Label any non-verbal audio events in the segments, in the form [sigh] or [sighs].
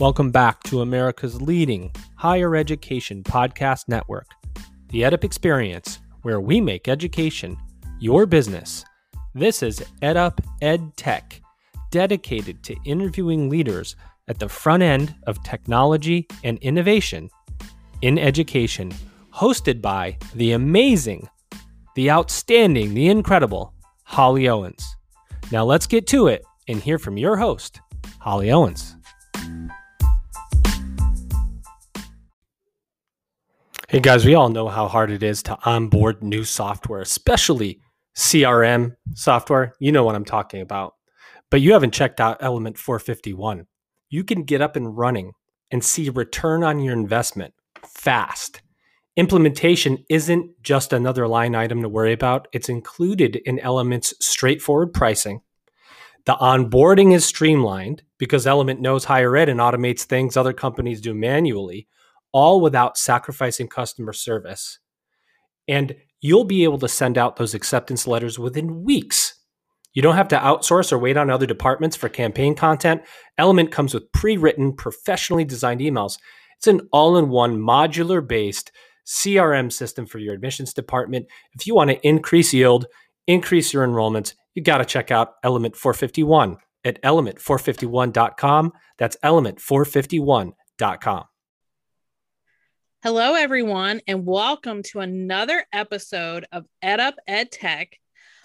Welcome back to America's leading higher education podcast network, the EdUp Experience, where we make education your business. This is EdUp Ed Tech, dedicated to interviewing leaders at the front end of technology and innovation in education, hosted by the amazing, the outstanding, the incredible Holly Owens. Now let's get to it and hear from your host, Holly Owens. Hey guys, we all know how hard it is to onboard new software, especially CRM software. You know what I'm talking about. But you haven't checked out Element 451. You can get up and running and see return on your investment fast. Implementation isn't just another line item to worry about, it's included in Element's straightforward pricing. The onboarding is streamlined because Element knows higher ed and automates things other companies do manually all without sacrificing customer service. And you'll be able to send out those acceptance letters within weeks. You don't have to outsource or wait on other departments for campaign content. Element comes with pre written, professionally designed emails. It's an all in one modular based CRM system for your admissions department. If you want to increase yield, increase your enrollments, you got to check out Element 451 at element451.com. That's element451.com. Hello, everyone, and welcome to another episode of EdUp Ed Tech.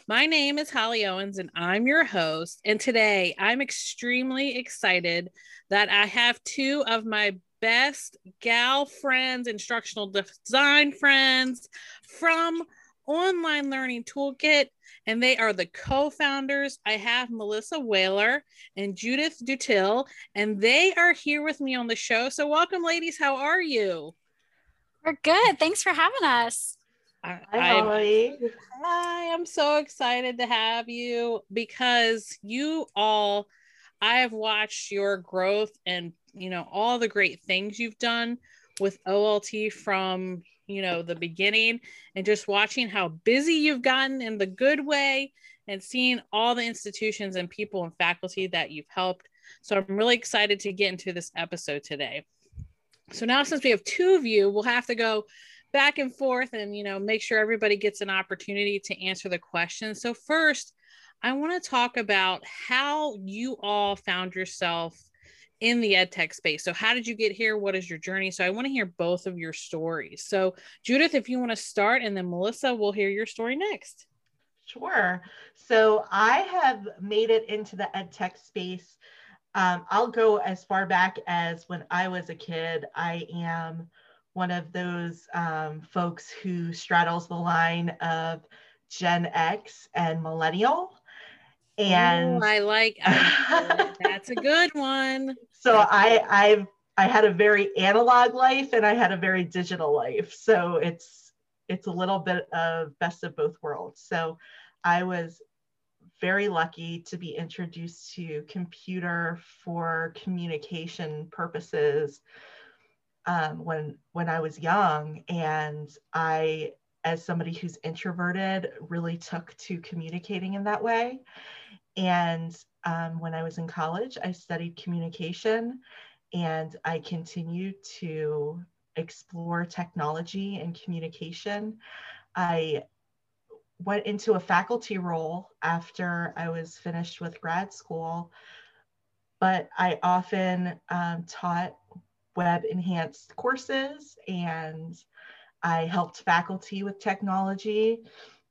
My name is Holly Owens, and I'm your host. And today I'm extremely excited that I have two of my best gal friends, instructional design friends from Online Learning Toolkit, and they are the co founders. I have Melissa Wehler and Judith Dutill, and they are here with me on the show. So, welcome, ladies. How are you? We're good. Thanks for having us. Hi, Holly. Hi, I'm so excited to have you because you all, I have watched your growth and, you know, all the great things you've done with OLT from, you know, the beginning and just watching how busy you've gotten in the good way and seeing all the institutions and people and faculty that you've helped. So I'm really excited to get into this episode today. So now since we have two of you, we'll have to go back and forth and you know make sure everybody gets an opportunity to answer the questions. So first, I want to talk about how you all found yourself in the ed tech space. So how did you get here? What is your journey? So I want to hear both of your stories. So Judith, if you want to start and then Melissa, we'll hear your story next. Sure. So I have made it into the ed tech space um, I'll go as far back as when I was a kid. I am one of those um, folks who straddles the line of Gen X and millennial. And Ooh, I like [laughs] that's a good one. So I I've I had a very analog life and I had a very digital life. So it's it's a little bit of best of both worlds. So I was very lucky to be introduced to computer for communication purposes um, when when I was young, and I, as somebody who's introverted, really took to communicating in that way. And um, when I was in college, I studied communication, and I continued to explore technology and communication. I went into a faculty role after I was finished with grad school, but I often um, taught web enhanced courses and I helped faculty with technology.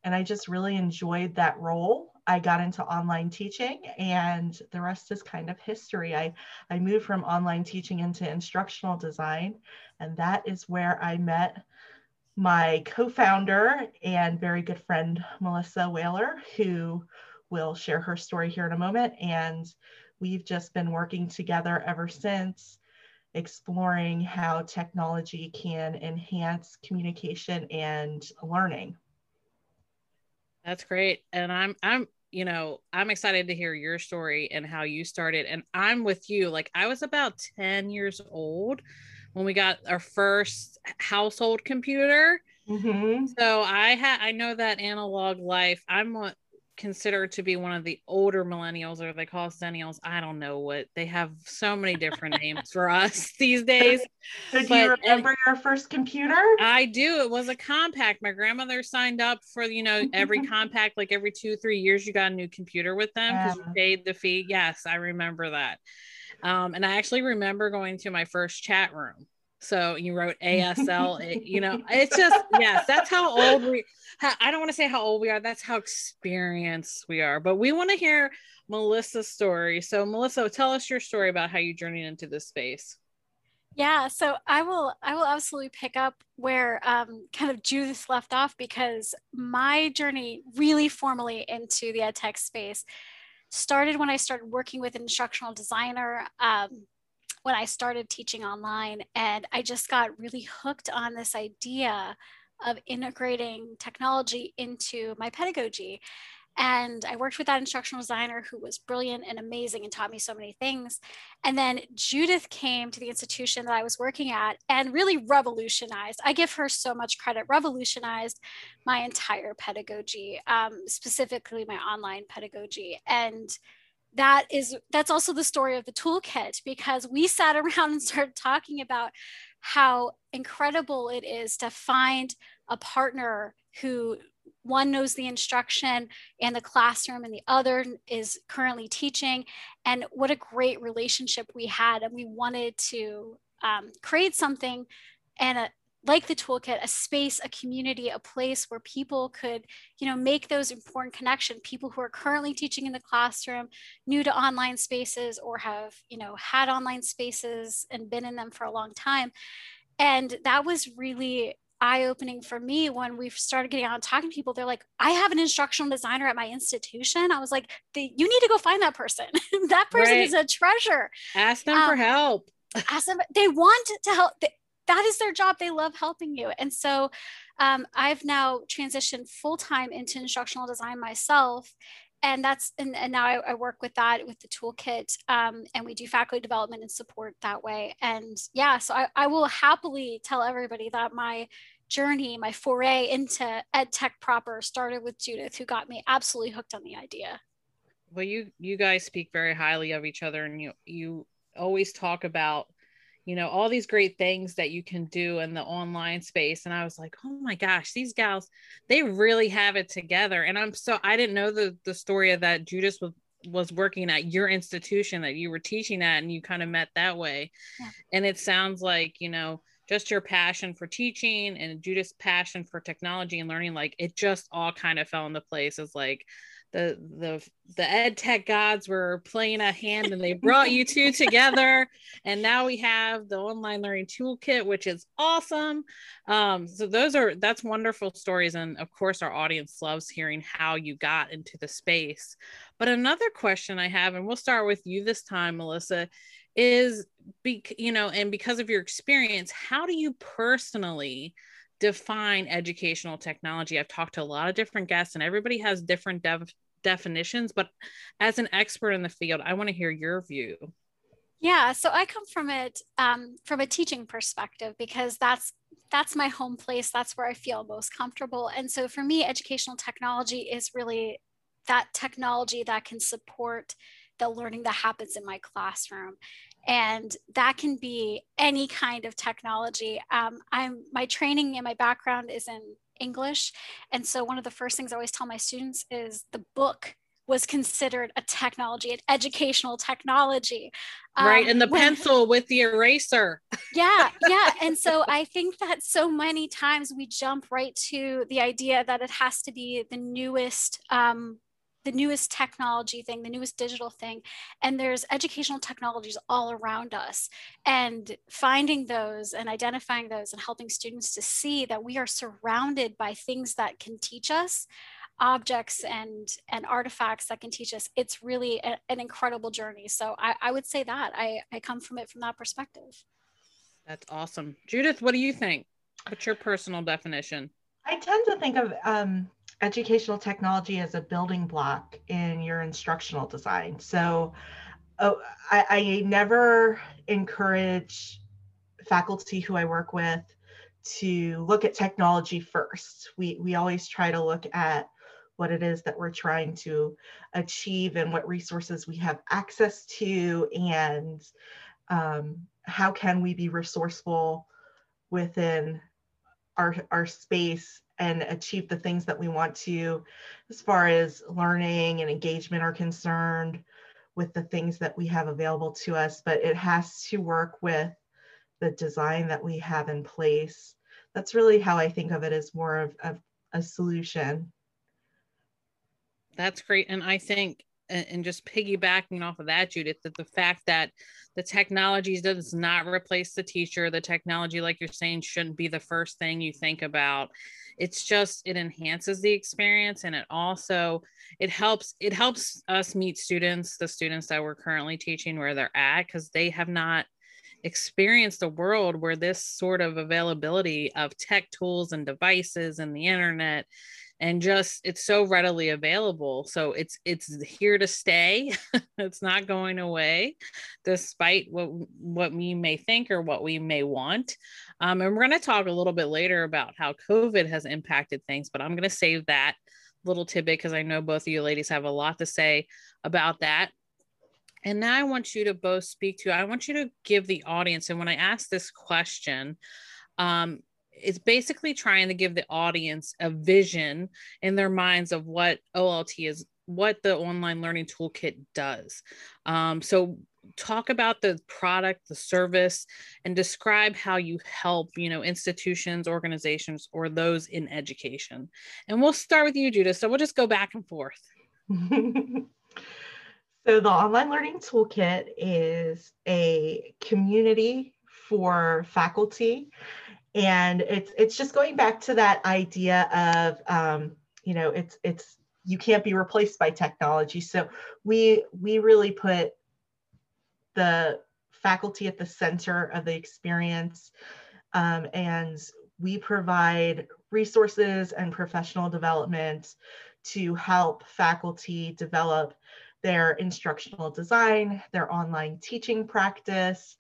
And I just really enjoyed that role. I got into online teaching, and the rest is kind of history. I, I moved from online teaching into instructional design, and that is where I met my co founder and very good friend, Melissa Wehler, who will share her story here in a moment. And we've just been working together ever since, exploring how technology can enhance communication and learning. That's great. And I'm, I'm, you know, I'm excited to hear your story and how you started. And I'm with you. Like, I was about 10 years old when we got our first household computer. Mm-hmm. So I had I know that analog life. I'm considered to be one of the older millennials or they call us zennials i don't know what they have so many different names for us [laughs] these days so do but, you remember your first computer i do it was a Compaq. my grandmother signed up for you know every [laughs] Compaq, like every two three years you got a new computer with them because yeah. you paid the fee yes i remember that um, and i actually remember going to my first chat room so you wrote ASL, it, you know, [laughs] it's just, yes, that's how old we, I don't want to say how old we are. That's how experienced we are, but we want to hear Melissa's story. So Melissa, tell us your story about how you journeyed into this space. Yeah, so I will I will absolutely pick up where um, kind of Judith left off because my journey really formally into the ed tech space started when I started working with an instructional designer. Um, when I started teaching online. And I just got really hooked on this idea of integrating technology into my pedagogy. And I worked with that instructional designer who was brilliant and amazing and taught me so many things. And then Judith came to the institution that I was working at and really revolutionized. I give her so much credit, revolutionized my entire pedagogy, um, specifically my online pedagogy. And that is that's also the story of the toolkit because we sat [laughs] around and started talking about how incredible it is to find a partner who one knows the instruction and the classroom and the other is currently teaching. And what a great relationship we had. And we wanted to um, create something and a, like the toolkit a space a community a place where people could you know make those important connection people who are currently teaching in the classroom new to online spaces or have you know had online spaces and been in them for a long time. And that was really eye-opening for me when we started getting out and talking to people they're like i have an instructional designer at my institution i was like you need to go find that person [laughs] that person right. is a treasure ask them um, for help [laughs] ask them they want to help that is their job. They love helping you. And so um, I've now transitioned full time into instructional design myself. And that's and, and now I, I, work with that with the toolkit, um, and we do faculty development and support that way. And yeah, so I, I will happily tell everybody that my journey, my foray into ed tech proper, started with Judith, who got me absolutely hooked on the idea. Well, you you guys speak very highly of each other, and you you always talk about you know all these great things that you can do in the online space and i was like oh my gosh these gals they really have it together and i'm so i didn't know the the story of that Judith was was working at your institution that you were teaching at and you kind of met that way yeah. and it sounds like you know just your passion for teaching and Judith's passion for technology and learning like it just all kind of fell into place as like the the the ed tech gods were playing a hand and they brought you two [laughs] together. And now we have the online learning toolkit which is awesome. Um, so those are that's wonderful stories. And of course our audience loves hearing how you got into the space. But another question i have and we'll start with you this time melissa is be you know and because of your experience how do you personally define educational technology i've talked to a lot of different guests and everybody has different dev- definitions, but as an expert in the field, I want to hear your view. Yeah, so I come from it um, from a teaching perspective because that's that's my home place. That's where I feel most comfortable. And so for me, educational technology is really that technology that can support the learning that happens in my classroom and that can be any kind of technology um, i'm my training and my background is in English. And so one of the first things I always tell my students is the book was considered a technology, an educational technology. Right. Um, and the when, pencil with the eraser. [laughs] yeah. Yeah. And so I think that so many times we jump right to the idea that it has to be the newest um, the newest technology thing, the newest digital thing. And there's educational technologies all around us. And finding those and identifying those and helping students to see that we are surrounded by things that can teach us objects and and artifacts that can teach us it's really a, an incredible journey. So I, I would say that. I, I come from it from that perspective. That's awesome. Judith what do you think? What's your personal definition? I tend to think of um, educational technology as a building block in your instructional design. So oh, I, I never encourage faculty who I work with to look at technology first. We, we always try to look at what it is that we're trying to achieve and what resources we have access to and um, how can we be resourceful within our, our space and achieve the things that we want to as far as learning and engagement are concerned with the things that we have available to us. But it has to work with the design that we have in place. That's really how i think of it as more of, of a solution. That's great. And i think and just piggybacking off of that judith that the fact that the technology does not replace the teacher the technology like you're saying shouldn't be the first thing you think about. It's just it enhances the experience and it also it helps it helps us meet students the students that we're currently teaching where they're at because they have not experienced a world where this sort of availability of tech tools and devices and the internet and just it's so readily available. So it's it's here to stay. [laughs] It's not going away despite what what we may think or what we may want. Um, and we're going to talk a little bit later about how covid has impacted things but i'm going to save that little tidbit because i know both of you ladies have a lot to say about that. And now i want you to both speak to i want you to give the audience and when i ask this question um, it's basically trying to give the audience a vision in their minds of what OLT is, what the online learning toolkit does. Um, so talk about the product, the service, and describe how you help, you know, institutions, organizations, or those in education. And we'll start with you, Judith. So we'll just go back and forth. [laughs] so the online learning toolkit is a community for faculty and it's it's just going back to that idea of um, you know it's it's you can't be replaced by technology. So we we really put the faculty at the center of the experience um, and we provide resources and professional development to help faculty develop their instructional design, their online teaching practice,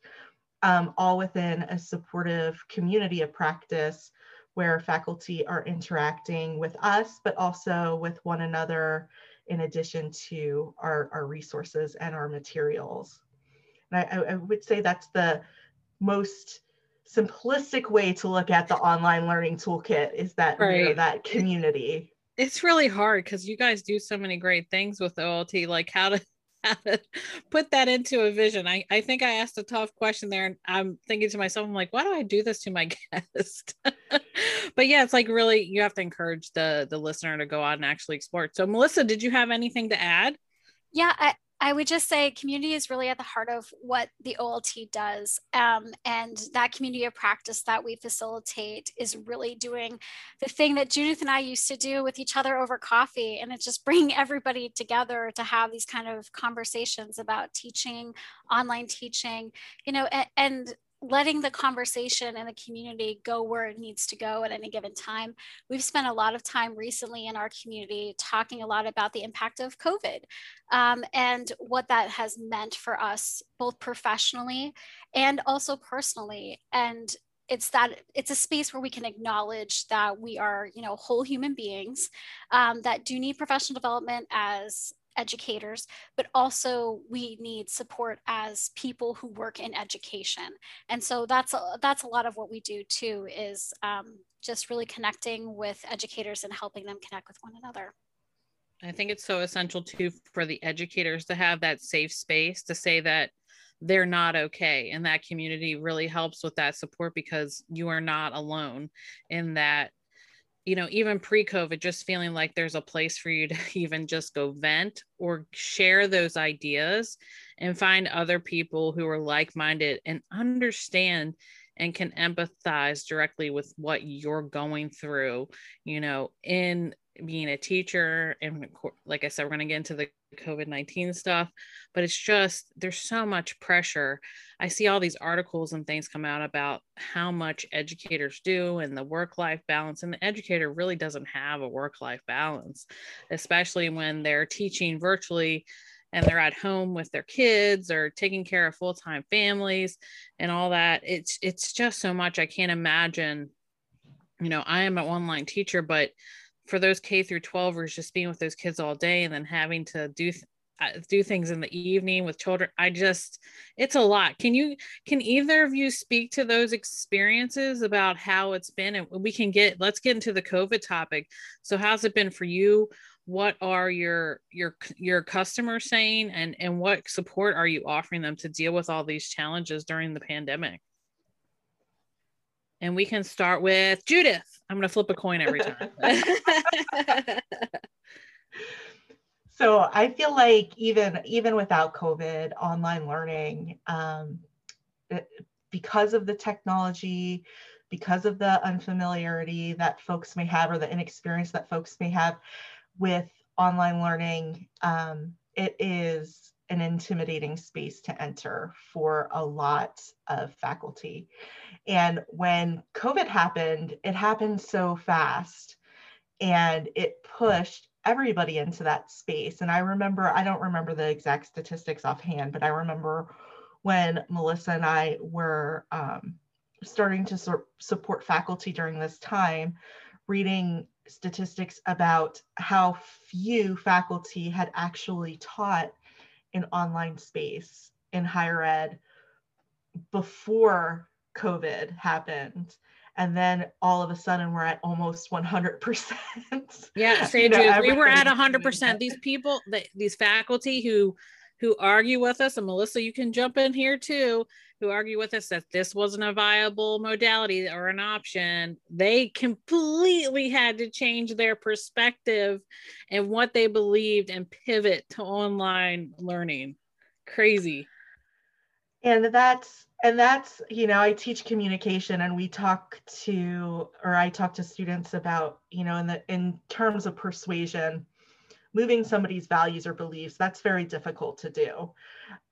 um, all within a supportive community of practice where faculty are interacting with us, but also with one another in addition to our, our resources and our materials. And I, I would say that's the most simplistic way to look at the online learning toolkit is that right. you know, that community it's really hard because you guys do so many great things with OLT. Like how to [laughs] put that into a vision. I, I think I asked a tough question there and I'm thinking to myself, I'm like, why do I do this to my [laughs] guest? [laughs] but yeah, it's like really you have to encourage the the listener to go out and actually explore. So Melissa, did you have anything to add? Yeah, I, I would just say community is really at the heart of what the OLT does. Um, and that community of practice that we facilitate is really doing the thing that Judith and I used to do with each other over coffee. And it's just bringing everybody together to have these kind of conversations about teaching, online teaching, you know, and, and letting the conversation and the community go where it needs to go at any given time. We've spent a lot of time recently in our community talking a lot about the impact of COVID um, and what that has meant for us, both professionally and also personally. And it's that it's a space where we can acknowledge that we are you know whole human beings um, that do need professional development as educators, but also we need support as people who work in education. And so that's a, that's a lot of what we do too, is um, just really connecting with educators and helping them connect with one another. I think it's so essential too for the educators to have that safe space to say that they're not okay. And that community really helps with that support because you are not alone in that you know, even pre COVID, just feeling like there's a place for you to [laughs] even just go vent or share those ideas and find other people who are like minded and understand and can empathize directly with what you're going through, you know, in being a teacher. And like I said, we're going to get into the COVID 19 stuff, but it's just there's so much pressure. I see all these articles and things come out about how much educators do and the work life balance. And the educator really doesn't have a work life balance, especially when they're teaching virtually and they're at home with their kids or taking care of full-time families and all that it's it's just so much i can't imagine you know i am an online teacher but for those K through 12ers just being with those kids all day and then having to do th- uh, do things in the evening with children i just it's a lot. Can you can either of you speak to those experiences about how it's been? And we can get let's get into the covid topic. So how's it been for you? What are your your your customers saying? And and what support are you offering them to deal with all these challenges during the pandemic and we can start with judith. I'm going to flip a coin every time. [laughs] [laughs] So i feel like even even without covid online learning um, because of the technology because of the unfamiliarity that folks may have or the inexperience that folks may have with online learning um, it is an intimidating space to enter for a lot of faculty and when covid happened it happened so fast and it pushed everybody into that space. And I remember, I don't remember the exact statistics offhand, but I remember when Melissa and I were um, starting to sur- support faculty during this time, reading statistics about how few faculty had actually taught in online space in higher ed before COVID happened and then all of a sudden we're at almost 100% yeah say [laughs] you know, we were at 100% these people the, these faculty who who argue with us and melissa you can jump in here too who argue with us that this wasn't a viable modality or an option. They completely had to change their perspective and what they believed and pivot to online learning. Crazy. And that's and that's you know i teach communication and we talk to or i talk to students about you know in the in terms of persuasion moving somebody's values or beliefs that's very difficult to do.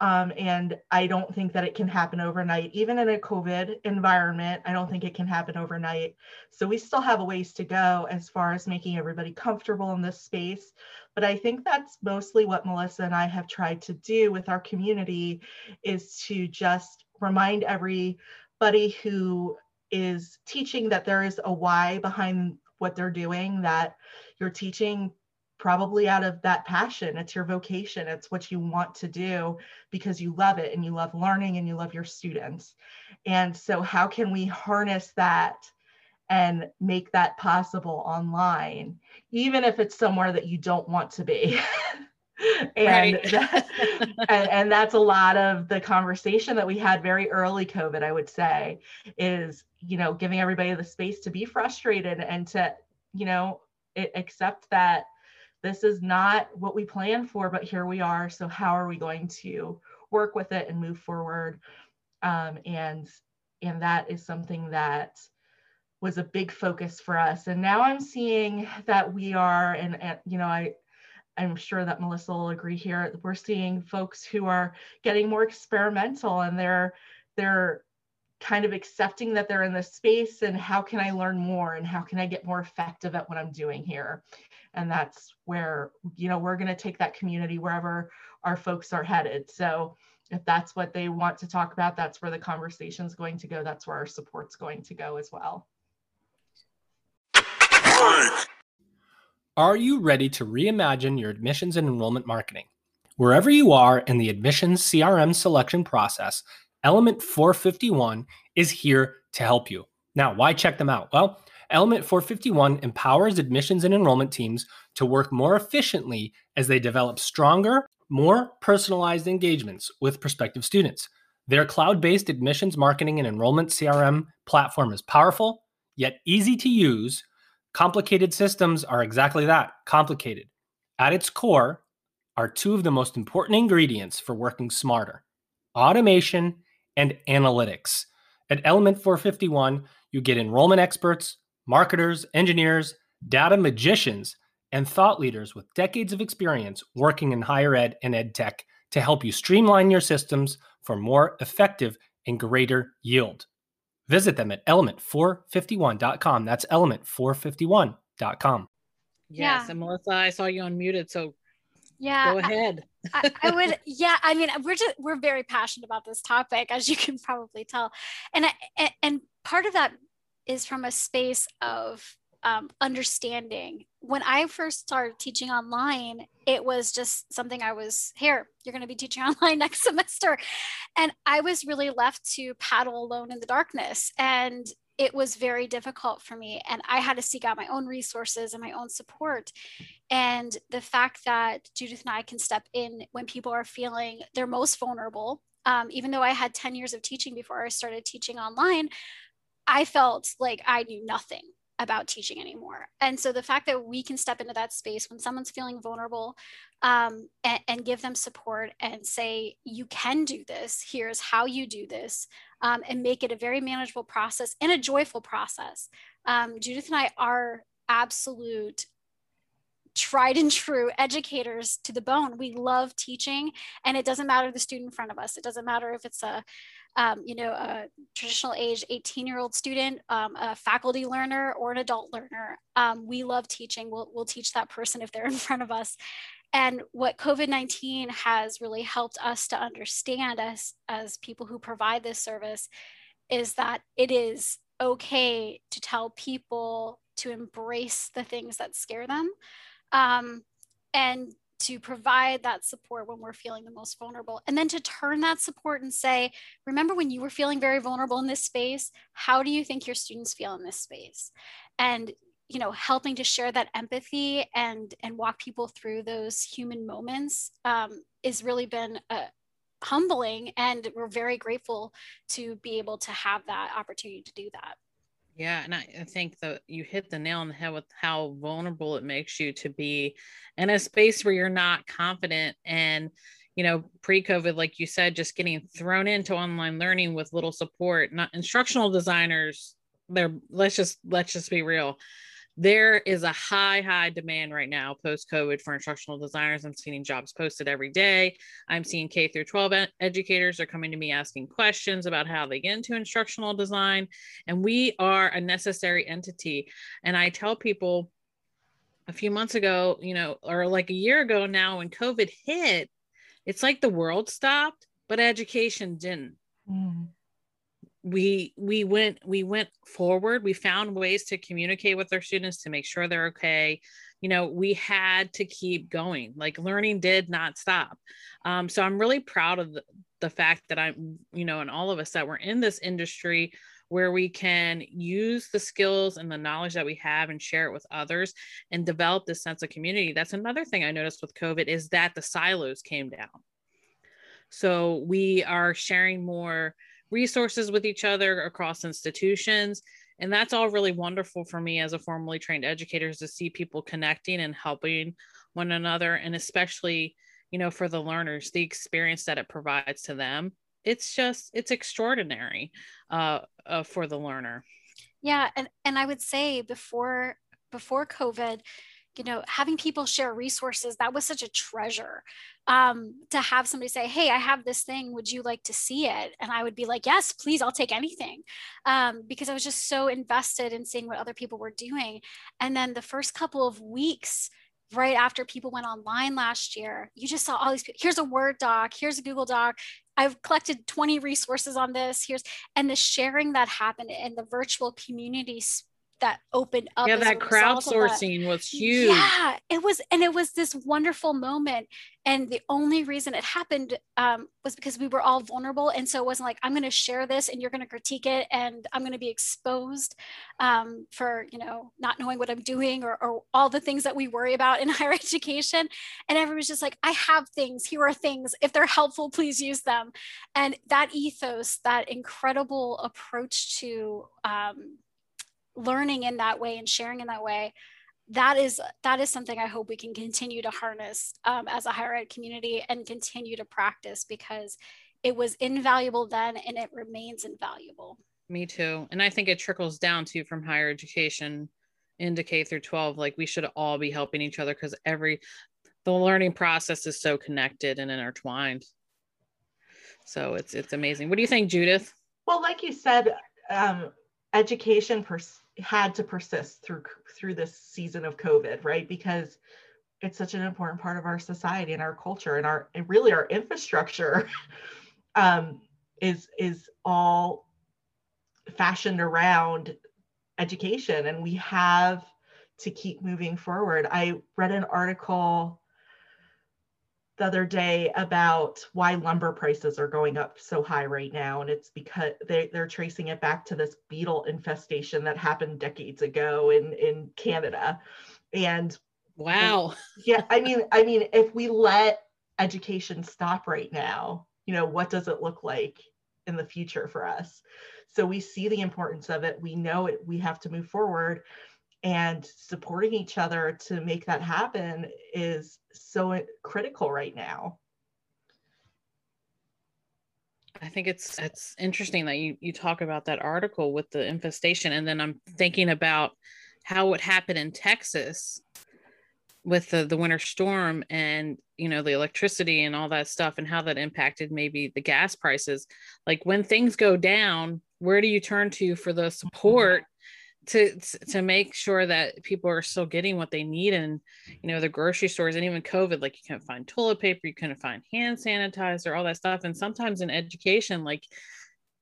Um, and i don't think that it can happen overnight. Even in a covid environment i don't think it can happen overnight. So we still have a ways to go as far as making everybody comfortable in this space. But i think that's mostly what melissa and i have tried to do with our community is to just remind everybody who is teaching that there is a why behind what they're doing, that you're teaching probably out of that passion. It's your vocation, it's what you want to do because you love it and you love learning and you love your students. And so, how can we harness that? and make that possible online, even if it's somewhere that you don't want to be. [laughs] [laughs] and, right. that, [laughs] and, and that's a lot of the conversation that we had very early covid i would say is you know giving everybody the space to be frustrated and to you know it, accept that this is not what we planned for but here we are so how are we going to work with it and move forward um, and and that is something that was a big focus for us and now i'm seeing that we are and, and you know i I'm sure that Melissa will agree here. We're seeing folks who are getting more experimental and they're they're kind of accepting that they're in this space and how can I learn more and how can I get more effective at what I'm doing here. And that's where, you know, we're going to take that community wherever our folks are headed. So if that's what they want to talk about, that's where the conversation is going to go. That's where our support's going to go as well. Are you ready to reimagine your admissions and enrollment marketing? Wherever you are in the admissions CRM selection process, Element 451 is here to help you. Now, why check them out? Well, Element 451 empowers admissions and enrollment teams to work more efficiently as they develop stronger, more personalized engagements with prospective students. Their cloud based admissions marketing and enrollment CRM platform is powerful, yet easy to use Complicated systems are exactly that complicated. At its core are two of the most important ingredients for working smarter automation and analytics. At Element 451, you get enrollment experts, marketers, engineers, data magicians, and thought leaders with decades of experience working in higher ed and ed tech to help you streamline your systems for more effective and greater yield. Visit them at element451.com. That's element451.com. Yes. Yeah. And Melissa, I saw you unmuted. So yeah, go ahead. I, I, would, yeah. I mean, we're just, we're very passionate about this topic, as you can probably tell. And, I, and part of that is from a space of um, understanding. When I first started teaching online, it was just something I was here, you're going to be teaching [laughs] online next semester. And I was really left to paddle alone in the darkness. And it was very difficult for me. And I had to seek out my own resources and my own support. And the fact that Judith and I can step in when people are feeling their most vulnerable, um, even though I had 10 years of teaching before I started teaching online, I felt like I knew nothing about teaching anymore. And so the fact that we can step into that space when someone's feeling vulnerable um, and, and, give them support and say, you can do this, here's how you do this, um, and make it a very manageable process and a joyful process. Um, Judith and I are absolute tried and true educators to the bone. We love teaching, and it doesn't matter the student in front of us. It doesn't matter if it's a um, you know, a traditional age 18 year old student, um, a faculty learner or an adult learner. Um, we love teaching. We'll, we'll teach that person if they're [laughs] in front of us. And what COVID-19 has really helped us to understand as, as people who provide this service is that it is okay to tell people to embrace the things that scare them um, and to provide that support when we're feeling the most vulnerable. And then to turn that support and say remember when you were feeling very vulnerable in this space? How do you think your students feel in this space? And you know helping to share that empathy and and walk people through those human moments um, is really been a, uh, humbling. And we're very grateful to be able to have that opportunity to do that yeah, and I, think that you hit the nail on the head with how vulnerable it makes you to be in a space where you're not confident and you know pre-covid like you said just getting thrown into online learning with little support not instructional designers they're let's just let's just be real there is a high, high demand right now post COVID for instructional designers. I'm seeing jobs posted every day. I'm seeing K through 12 ed- educators are coming to me asking questions about how they get into instructional design. And we are a necessary entity. And I tell people a few months ago, you know, or like a year ago now, when COVID hit, it's like the world stopped, but education didn't. Mm we we went we went forward. We found ways to communicate with our students to make sure they're okay. You know we had to keep going. Like learning did not stop. Um, so i'm really proud of the, the fact that i'm you know and all of us that we're in this industry where we can use the skills and the knowledge that we have and share it with others and develop this sense of community. That's another thing i noticed with covid is that the silos came down. So we are sharing more resources with each other across institutions. And that's all really wonderful for me as a formally trained educator is to see people connecting and helping one another. And especially, you know, for the learners, the experience that it provides to them. It's just, it's extraordinary uh, uh, for the learner. Yeah. And, and I would say before, before COVID, you know having people share resources that was such a treasure um, to have somebody say hey i have this thing. Would you like to see it? And i would be like yes please i'll take anything um, because i was just so invested in seeing what other people were doing. And then the first couple of weeks right after people went online last year you just saw all these here's a word doc here's a google doc. I've collected 20 resources on this. Here's and the sharing that happened in the virtual community that opened up. Yeah, that crowdsourcing was huge. Yeah, it was, and it was this wonderful moment. And the only reason it happened um, was because we were all vulnerable, and so it wasn't like I'm going to share this and you're going to critique it, and I'm going to be exposed um, for you know not knowing what I'm doing or, or all the things that we worry about in [laughs] higher education. And everyone's just like, I have things. Here are things. If they're helpful, please use them. And that ethos, that incredible approach to um, learning in that way and sharing in that way that is that is something i hope we can continue to harness um, as a higher ed community and continue to practice because it was invaluable then and it remains invaluable. Me too. And i think it trickles down too from higher education into k through 12 like we should all be helping each other because every the learning process is so connected and intertwined. So it's it's amazing. What do you think judith? Well like you said um, education pers- had to persist through through this season of COVID, right? Because it's such an important part of our society and our culture and our and really our infrastructure [laughs] um, is is all fashioned around education, and we have to keep moving forward. I read an article the other day about why lumber prices are going up so high right now. And it's because they, they're tracing it back to this beetle infestation that happened decades ago in, in Canada. And wow. yeah, I mean, I mean, if we let education stop right now, you know, what does it look like in the future for us? So we see the importance of it. We know it, we have to move forward and supporting each other to make that happen is so critical right now. I think it's it's interesting that you you talk about that article with the infestation, and then I'm thinking about how it happened in Texas with the the winter storm and you know the electricity and all that stuff and how that impacted maybe the gas prices like when things go down where do you turn to for the support to to make sure that people are still getting what they need and you know the grocery stores and even covid like you can't find toilet paper you couldn't find hand sanitizer all that stuff. And sometimes in education like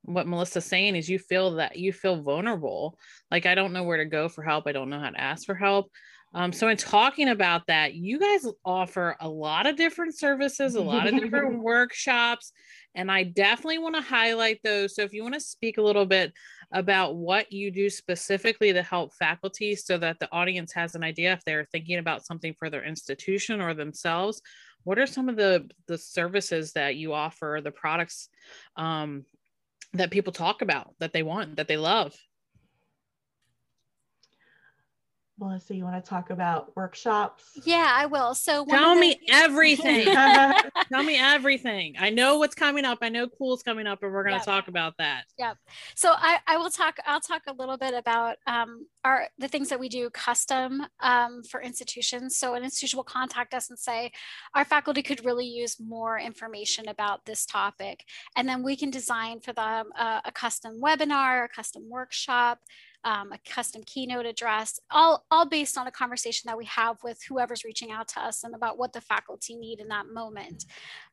what melissa's saying is you feel that you feel vulnerable. Like i don't know where to go for help. I don't know how to ask for help. Um, so in talking about that you guys offer a lot of different services a lot of different [laughs] workshops. And i definitely want to highlight those. So if you want to speak a little bit about what you do specifically to help faculty so that the audience has an idea if they're thinking about something for their institution or themselves. What are some of the the services that you offer the products um, that people talk about that they want that they love Melissa, you want to talk about workshops? Yeah, I will. So tell the- me everything. [laughs] tell me everything. I know what's coming up. I know cool's coming up, and we're going to yep. talk about that. Yep. So I, I will talk. I'll talk a little bit about um, our the things that we do custom um, for institutions. So an institution will contact us and say, our faculty could really use more information about this topic, and then we can design for them a, a custom webinar, a custom workshop um, a custom keynote address, all, all based on a conversation that we have with whoever's reaching out to us and about what the faculty need in that moment.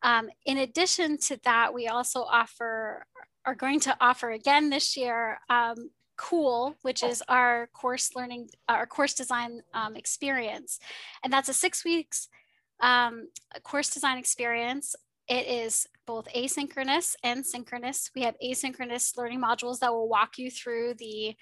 Um, in addition to that, we also offer, are going to offer again this year, um, Cool, which is our course learning, our course design um, experience. And that's a six weeks um, course design experience it is both asynchronous and synchronous. We have asynchronous learning modules that will walk you through the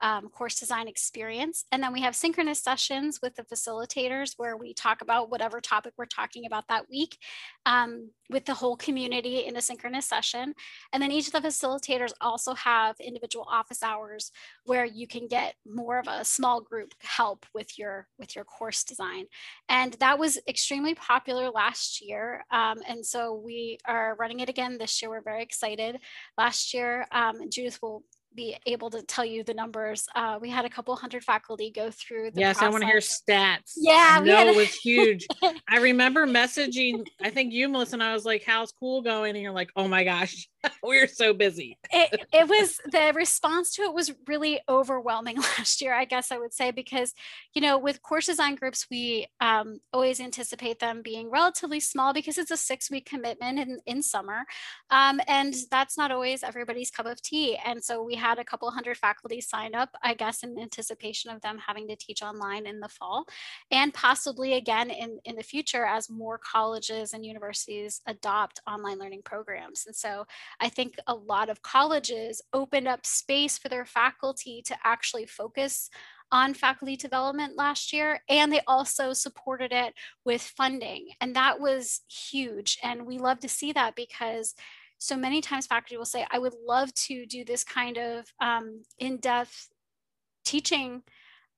um, course design experience. And then we have synchronous sessions with the facilitators where we talk about whatever topic we're talking about that week um, with the whole community in a synchronous session. And then each of the facilitators also have individual office hours where you can get more of a small group help with your with your course design. And that was extremely popular last year. Um, and so we are running it again this year. We're very excited. Last year, um, Judith will be able to tell you the numbers. Uh, we had a couple hundred faculty go through. The yes, process. I want to hear stats. Yeah, no, it was huge. [laughs] I remember messaging. I think you, Melissa, and I was like, "How's cool going?" And you're like, "Oh my gosh, [laughs] we're so busy." it, [laughs] it was the response to it was really overwhelming [laughs] last year. I guess I would say because you know with course design groups we um, always anticipate them being relatively small because it's a six week commitment in in summer, um, and that's not always everybody's cup of tea. And so we had a couple hundred faculty sign up, I guess, in anticipation of them having to teach online in the fall, and possibly again in, in the future as more colleges and universities adopt online learning programs. And so I think a lot of colleges opened up space for their faculty to actually focus on faculty development last year and they also supported it with funding and that was huge and we love to see that because so many times faculty will say, I would love to do this kind of um, in-depth teaching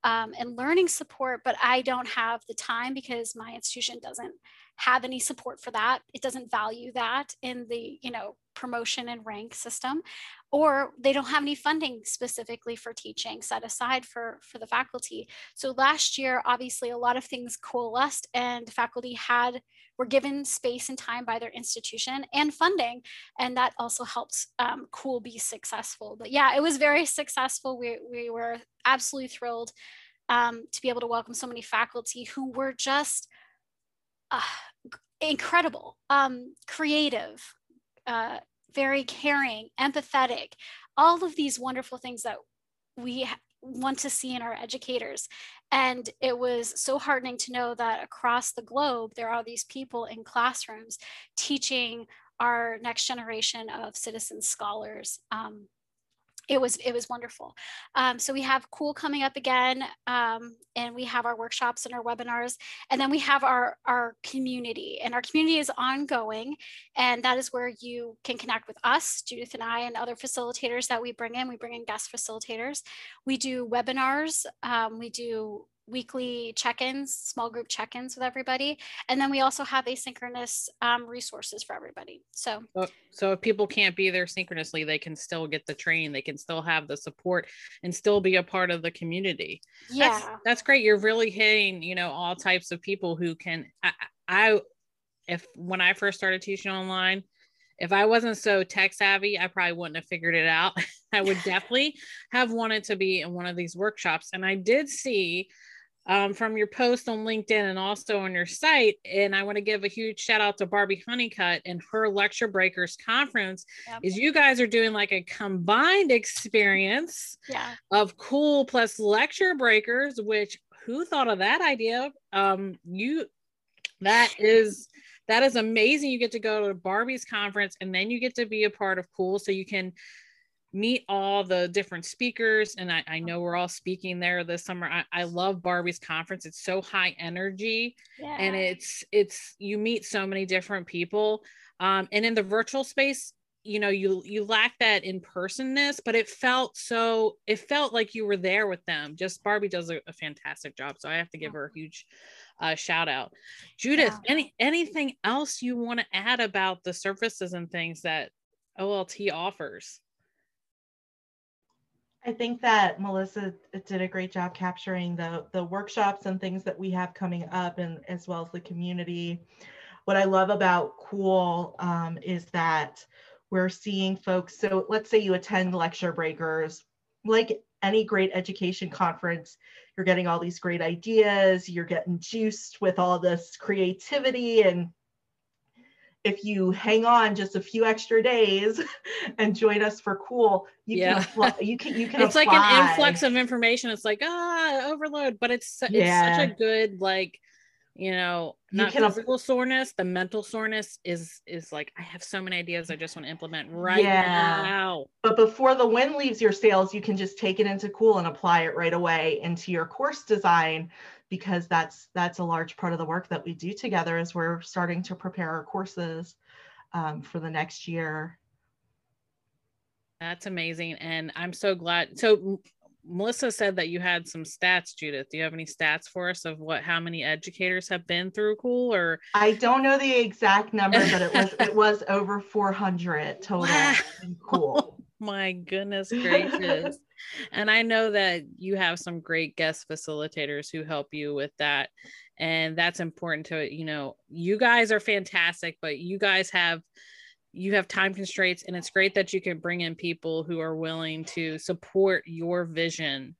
um, and learning support, but I don't have the time because my institution doesn't have any support for that. It doesn't value that in the, you know, promotion and rank system, or they don't have any funding specifically for teaching set aside for, for the faculty. So last year, obviously a lot of things coalesced and faculty had were given space and time by their institution and funding. And that also helped um, Cool be successful. But yeah, it was very successful. We, we were absolutely thrilled um, to be able to welcome so many faculty who were just uh, incredible, um, creative, uh, very caring, empathetic, all of these wonderful things that we want to see in our educators. And it was so heartening to know that across the globe, there are these people in classrooms teaching our next generation of citizen scholars. Um, it was it was wonderful. Um, so we have Cool coming up again, um, and we have our workshops and our webinars, and then we have our our community, and our community is ongoing, and that is where you can connect with us, Judith and I, and other facilitators that we bring in. We bring in guest facilitators. We do webinars. Um, we do weekly check-ins, small group check-ins with everybody, and then we also have asynchronous um, resources for everybody. So, so if people can't be there synchronously, they can still get the training. They can still have the support and still be a part of the community. Yeah, that's, that's great. You're really hitting, you know, all types of people who can. I, I, if when I first started teaching online, if I wasn't so tech savvy, I probably wouldn't have figured it out. [laughs] I would [laughs] definitely have wanted to be in one of these workshops. And I did see um, from your post on LinkedIn and also on your site. And I want to give a huge shout out to Barbi Honeycutt and her Lecture Breakers conference. Yep. Is you guys are doing like a combined experience yeah. of cool plus lecture breakers, which who thought of that idea? Um, you that is that is amazing. You get to go to Barbi's conference and then you get to be a part of cool so you can meet all the different speakers and I, I, know we're all speaking there this summer I, I love barbi's conference it's so high energy yeah. and it's it's you meet so many different people um, and in the virtual space you know you you lack that in personness but it felt so it felt like you were there with them just barbie does a, a fantastic job so i have to give her a huge uh, shout out judith yeah. any anything else you want to add about the services and things that olt offers I think that Melissa did a great job capturing the the workshops and things that we have coming up, and as well as the community. What I love about Cool um, is that we're seeing folks. So let's say you attend lecture breakers, like any great education conference, you're getting all these great ideas, you're getting juiced with all this creativity and if you hang on just a few extra days [laughs] and join us for cool, you yeah. can apply, you can you can. It's apply. like an influx of information. It's like ah overload, but it's it's yeah. such a good like you know not you physical soreness the mental soreness is is like i have so many ideas i just want to implement right yeah. now but before the wind leaves your sails you can just take it into cool and apply it right away into your course design because that's that's a large part of the work that we do together as we're starting to prepare our courses um, for the next year. That's amazing, and I'm so glad. So Melissa said that you had some stats, Judith. Do you have any stats for us of what how many educators have been through Cool? Or I don't know the exact number, but it was [laughs] it was over 400 total. Wow. Cool. My goodness gracious [laughs] and I know that you have some great guest facilitators who help you with that. And that's important to, you know, you guys are fantastic, but you guys have you have time constraints and it's great that you can bring in people who are willing to support your vision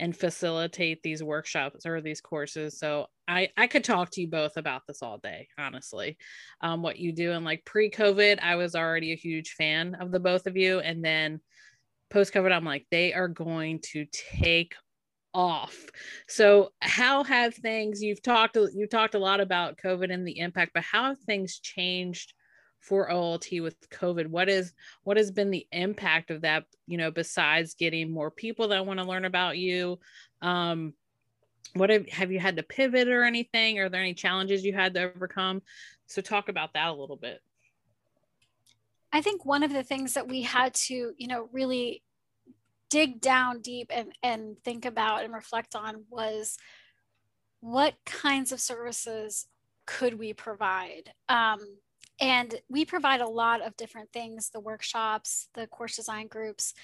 and facilitate these workshops or these courses so i i could talk to you both about this all day honestly um, what you do and like pre-covid i was already a huge fan of the both of you and then post COVID, I'm like, they are going to take off. So how have things you've talked you've talked a lot about COVID and the impact, but how have things changed for OLT with COVID? What is what has been the impact of that, you know, besides getting more people that want to learn about you? Um, what have, have you had to pivot or anything? Are there any challenges you had to overcome? So talk about that a little bit. I think one of the things that we had to, you know, really dig down deep and, and think about and reflect on was what kinds of services could we provide? Um, and we provide a lot of different things the workshops, the course design groups,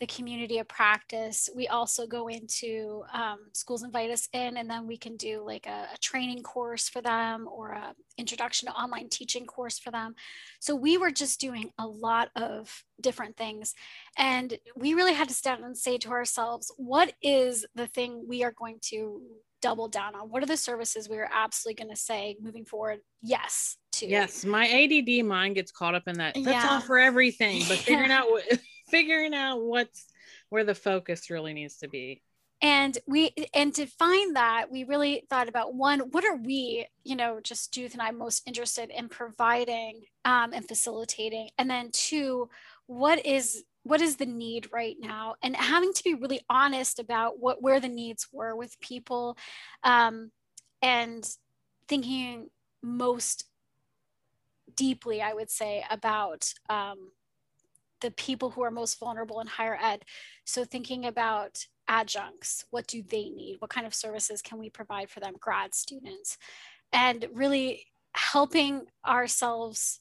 the community of practice. We also go into um, schools invite us in, and then we can do like a, a training course for them or a introduction to online teaching course for them. So we were just doing a lot of different things, and we really had to stand and say to ourselves, what is the thing we are going to double down on? What are the services we are absolutely going to say moving forward? Yes. To. Yes, my ADD mind gets caught up in that. That's yeah. all for everything, but figuring [laughs] out what figuring out what's where the focus really needs to be. And we and to find that we really thought about one what are we you know just judith and i most interested in providing um, and facilitating? And then two what is what is the need right now? And having to be really honest about what where the needs were with people um, and thinking most deeply i would say about um, the people who are most vulnerable in higher ed. So thinking about adjuncts what do they need? What kind of services can we provide for them grad students? And really helping ourselves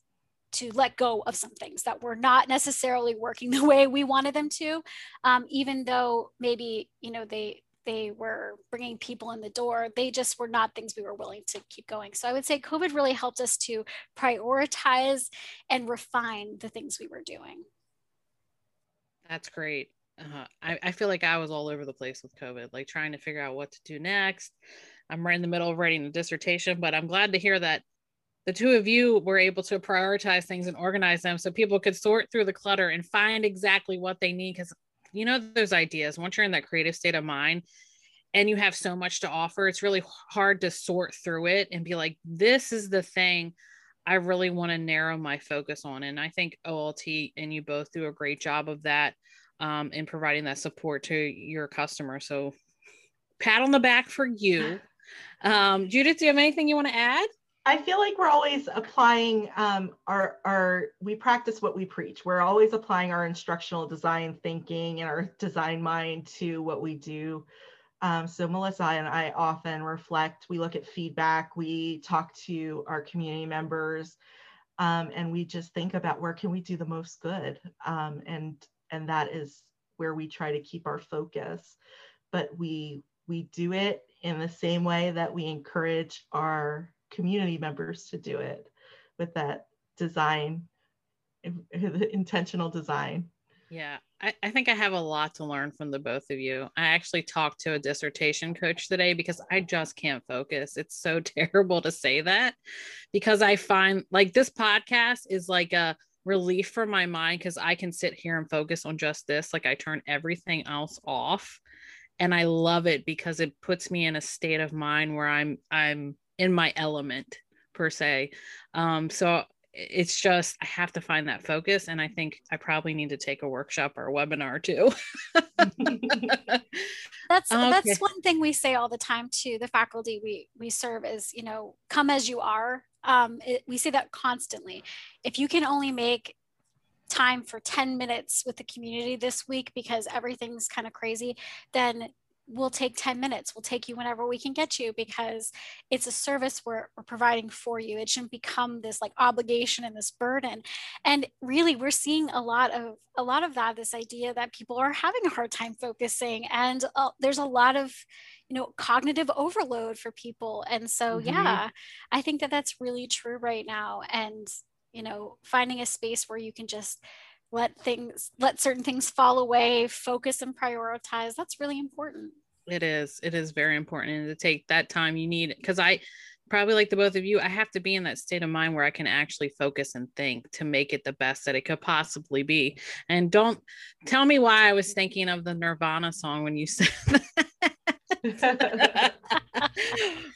to let go of some things that were not necessarily working [laughs] the way we wanted them to. Um, even though maybe you know they they were bringing people in the door they just were not things we were willing to keep going. So i would say covid really helped us to prioritize and refine the things we were doing that's great uh, I, I feel like I was all over the place with COVID, like trying to figure out what to do next. I'm right in the middle of writing a dissertation, but I'm glad to hear that the two of you were able to prioritize things and organize them so people could sort through the clutter and find exactly what they need. Because you know, those ideas, once you're in that creative state of mind and you have so much to offer, it's really hard to sort through it and be like, this is the thing I really want to narrow my focus on. And I think OLT and you both do a great job of that um, in providing that support to your customer. So, pat on the back for you. [sighs] Um, Judith, do you have anything you want to add? I feel like we're always applying um, our our we practice what we preach. We're always applying our instructional design thinking and our design mind to what we do. Um, so Melissa and I often reflect. We look at feedback. We talk to our community members, um, and we just think about where can we do the most good. Um, and and that is where we try to keep our focus but we we do it in the same way that we encourage our community members to do it with that design [laughs] intentional design yeah I, I think i have a lot to learn from the both of you i actually talked to a dissertation coach today because i just can't focus it's so [laughs] terrible to say that because i find like this podcast is like a relief for my mind because I can sit here and focus on just this. Like I turn everything else off. And I love it because it puts me in a state of mind where I'm I'm in my element per se. Um, so it's just I have to find that focus, and I think I probably need to take a workshop or a webinar too. [laughs] that's [laughs] okay. that's one thing we say all the time to the faculty we we serve is you know come as you are um, it, we say that constantly. If you can only make time for 10 minutes with the community this week because everything's kind of crazy, then we'll take 10 minutes. We'll take you whenever we can get you because it's a service we're, we're providing for you. It shouldn't become this like obligation and this burden. And really we're seeing a lot of a lot of that, this idea that people are having a hard time focusing. And uh, there's a lot of, you know, cognitive overload for people. And so, mm-hmm. yeah, I think that that's really true right now. And, you know, finding a space where you can just let things let certain things fall away focus and prioritize. That's really important. It is it is very important And to take that time you need because i probably like the both of you i have to be in that state of mind where i can actually focus and think to make it the best that it could possibly be. And don't tell me why i was thinking of the nirvana song when you [laughs] said that [laughs]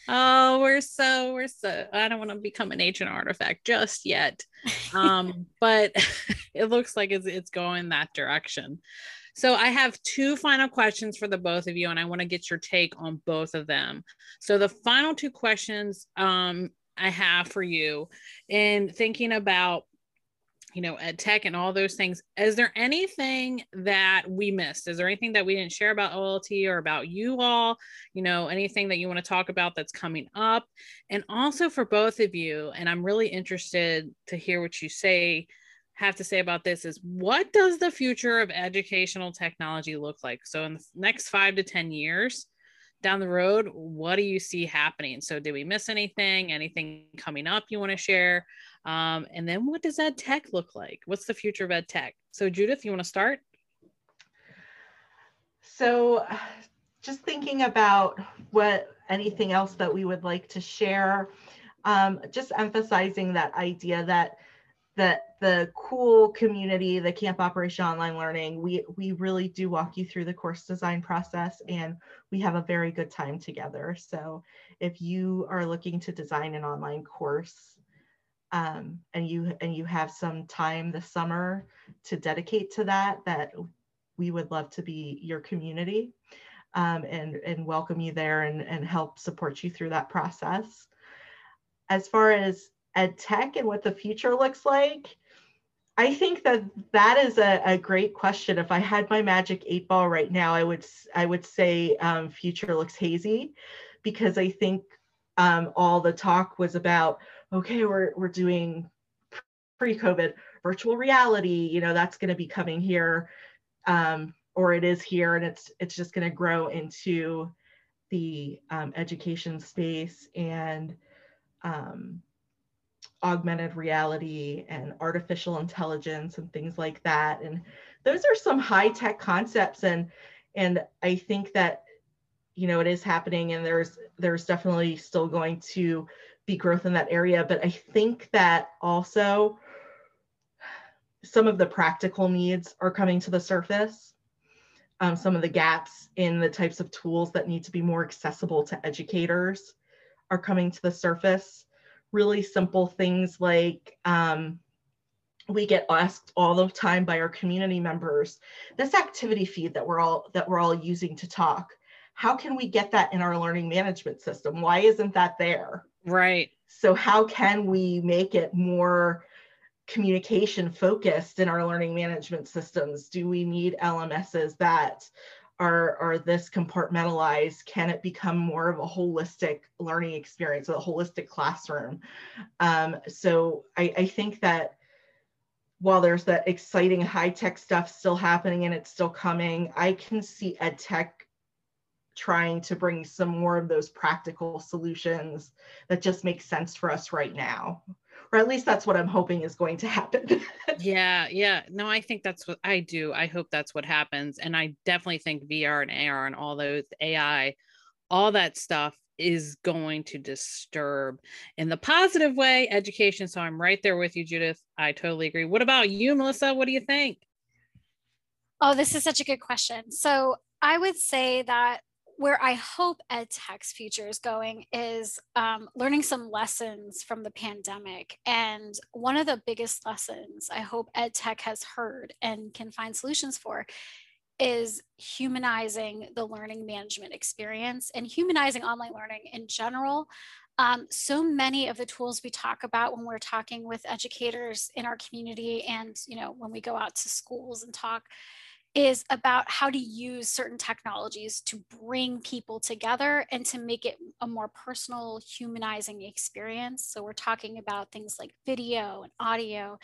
oh, we're so we're so I don't want to become an ancient artifact just yet. Um, [laughs] but [laughs] it looks like it's it's going that direction. So I have two final questions for the both of you, and I want to get your take on both of them. So the final two questions um, I have for you in thinking about you know, ed tech and all those things. Is there anything that we missed? Is there anything that we didn't share about OLT or about you all? You know, anything that you want to talk about that's coming up? And also for both of you, and I'm really interested to hear what you say, have to say about this is what does the future of educational technology look like? So in the next five to 10 years, down the road, what do you see happening? So, did we miss anything? Anything coming up you want to share? Um, and then what does ed tech look like? What's the future of ed tech? So, Judith, you want to start? So, just thinking about what anything else that we would like to share, um, just emphasizing that idea that the the cool community, the Camp Operation Online Learning, we we really do walk you through the course design process, and we have a very good time together. So if you are looking to design an online course, um, and you and you have some time this summer to dedicate to that, that we would love to be your community um, and and welcome you there and and help support you through that process. As far as ed tech and what the future looks like? I think that that is a, a great question. If I had my magic eight ball right now, I would I would say um, future looks hazy, because I think um, all the talk was about okay, we're we're doing pre-COVID virtual reality. You know that's going to be coming here, um, or it is here, and it's it's just going to grow into the um, education space and um, augmented reality and artificial intelligence and things like that. And those are some high tech concepts. And and i think that you know it is happening and there's there's definitely still going to be growth in that area. But i think that also some of the practical needs are coming to the surface. Um, some of the gaps in the types of tools that need to be more accessible to educators are coming to the surface really simple things like um, we get asked all the time by our community members this activity feed that we're all that we're all using to talk how can we get that in our learning management system? Why isn't that there? Right. So how can we make it more communication focused in our learning management systems? Do we need lms's that are, are this compartmentalized? Can it become more of a holistic learning experience, a holistic classroom? Um, so I, I think that while there's that exciting high tech stuff still happening and it's still coming, I can see ed tech trying to bring some more of those practical solutions that just make sense for us right now or at least that's what I'm hoping is going to happen. [laughs] yeah, yeah. No, I think that's what I do. I hope that's what happens. And I definitely think VR and AR and all those AI, all that stuff is going to disturb in the positive way education. So I'm right there with you, Judith. I totally agree. What about you, Melissa? What do you think? Oh, this is such a good question. So I would say that where I hope EdTech's future is going is um, learning some lessons from the pandemic. And one of the biggest lessons I hope EdTech has heard and can find solutions for is humanizing the learning management experience and humanizing online learning in general. Um, so many of the tools we talk about when we're talking with educators in our community and you know when we go out to schools and talk is about how to use certain technologies to bring people together and to make it a more personal, humanizing experience. So we're talking about things like video and audio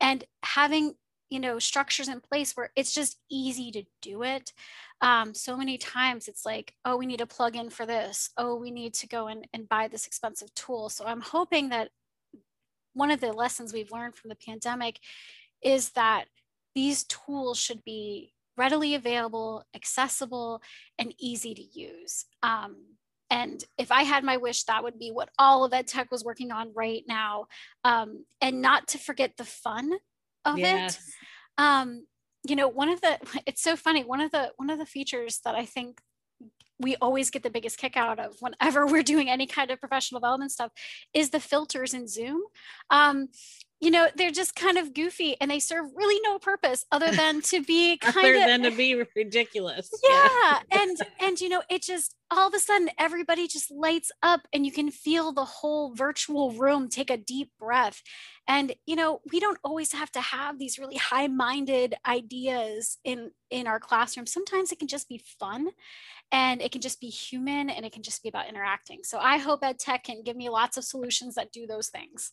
and having you know structures in place where it's just easy to do it. Um, so many times it's like oh we need a plug in for this. Oh we need to go and, and buy this expensive tool. So i'm hoping that one of the lessons we've learned from the pandemic is that these tools should be readily available, accessible, and easy to use. Um, and if I had my wish, that would be what all of EdTech was working on right now. Um, and not to forget the fun of yes. it. Um, you know, one of the, it's so funny, one of the, one of the features that I think we always get the biggest kick out of whenever [laughs] we're doing any kind of professional development stuff is the filters in Zoom. Um, you know they're just kind of goofy and they serve really no purpose other [laughs] than to be kind other of than to be ridiculous yeah, [laughs] and and you know it just all of a sudden everybody just lights up and you can feel the whole virtual room take a deep breath and you know we don't always have to have these really high minded ideas in in our classroom. Sometimes it can just be fun and it can just be human and it can just be about interacting so i hope ed tech can give me lots of solutions that do those things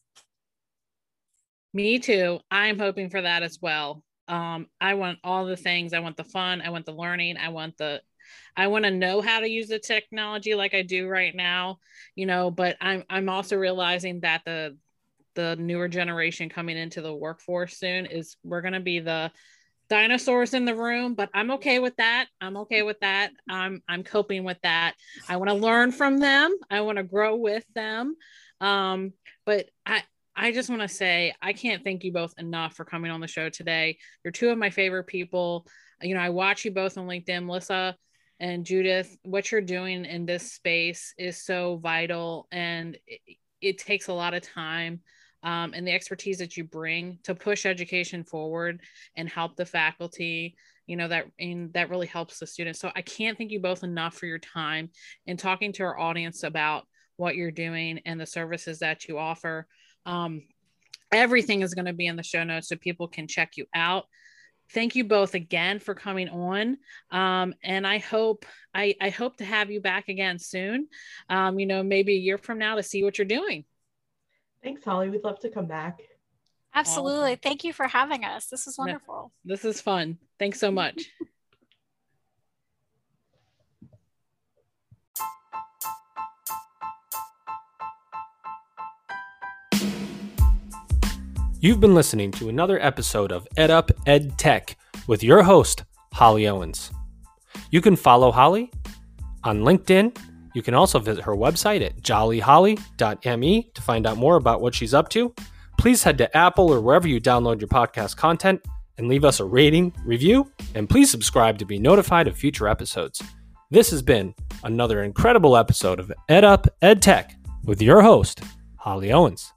me too. I'm hoping for that as well. Um, I want all the things. I want the fun. I want the learning. I want the I want to know how to use the technology like I do right now, you know, but I'm I'm also realizing that the the newer generation coming into the workforce soon is we're going to be the dinosaurs in the room but i'm okay with that i'm okay with that i'm i'm coping with that i want to learn from them i want to grow with them um but i I just want to say I can't thank you both enough for coming on the show today. You're two of my favorite people. You know, I watch you both on LinkedIn, Melissa and Judith. What you're doing in this space is so vital, and it, it takes a lot of time. Um, and the expertise that you bring to push education forward and help the faculty you know that and that really helps the students so i can't thank you both enough for your time and talking to our audience about what you're doing and the services that you offer um, everything is going to be in the show notes so people can check you out. Thank you both again for coming on. Um, and i hope I, I hope to have you back again soon. Um, you know maybe a year from now to see what you're doing. Thanks holly. We'd love to come back. Absolutely. Awesome. thank you for having us. This is wonderful. This is fun. Thanks so much [laughs] You've been listening to another episode of Ed Up Ed Tech with your host, Holly Owens. You can follow Holly on LinkedIn. You can also visit her website at jollyholly.me to find out more about what she's up to. Please head to Apple or wherever you download your podcast content and leave us a rating, review, and please subscribe to be notified of future episodes. This has been another incredible episode of Ed Up Ed Tech with your host, Holly Owens.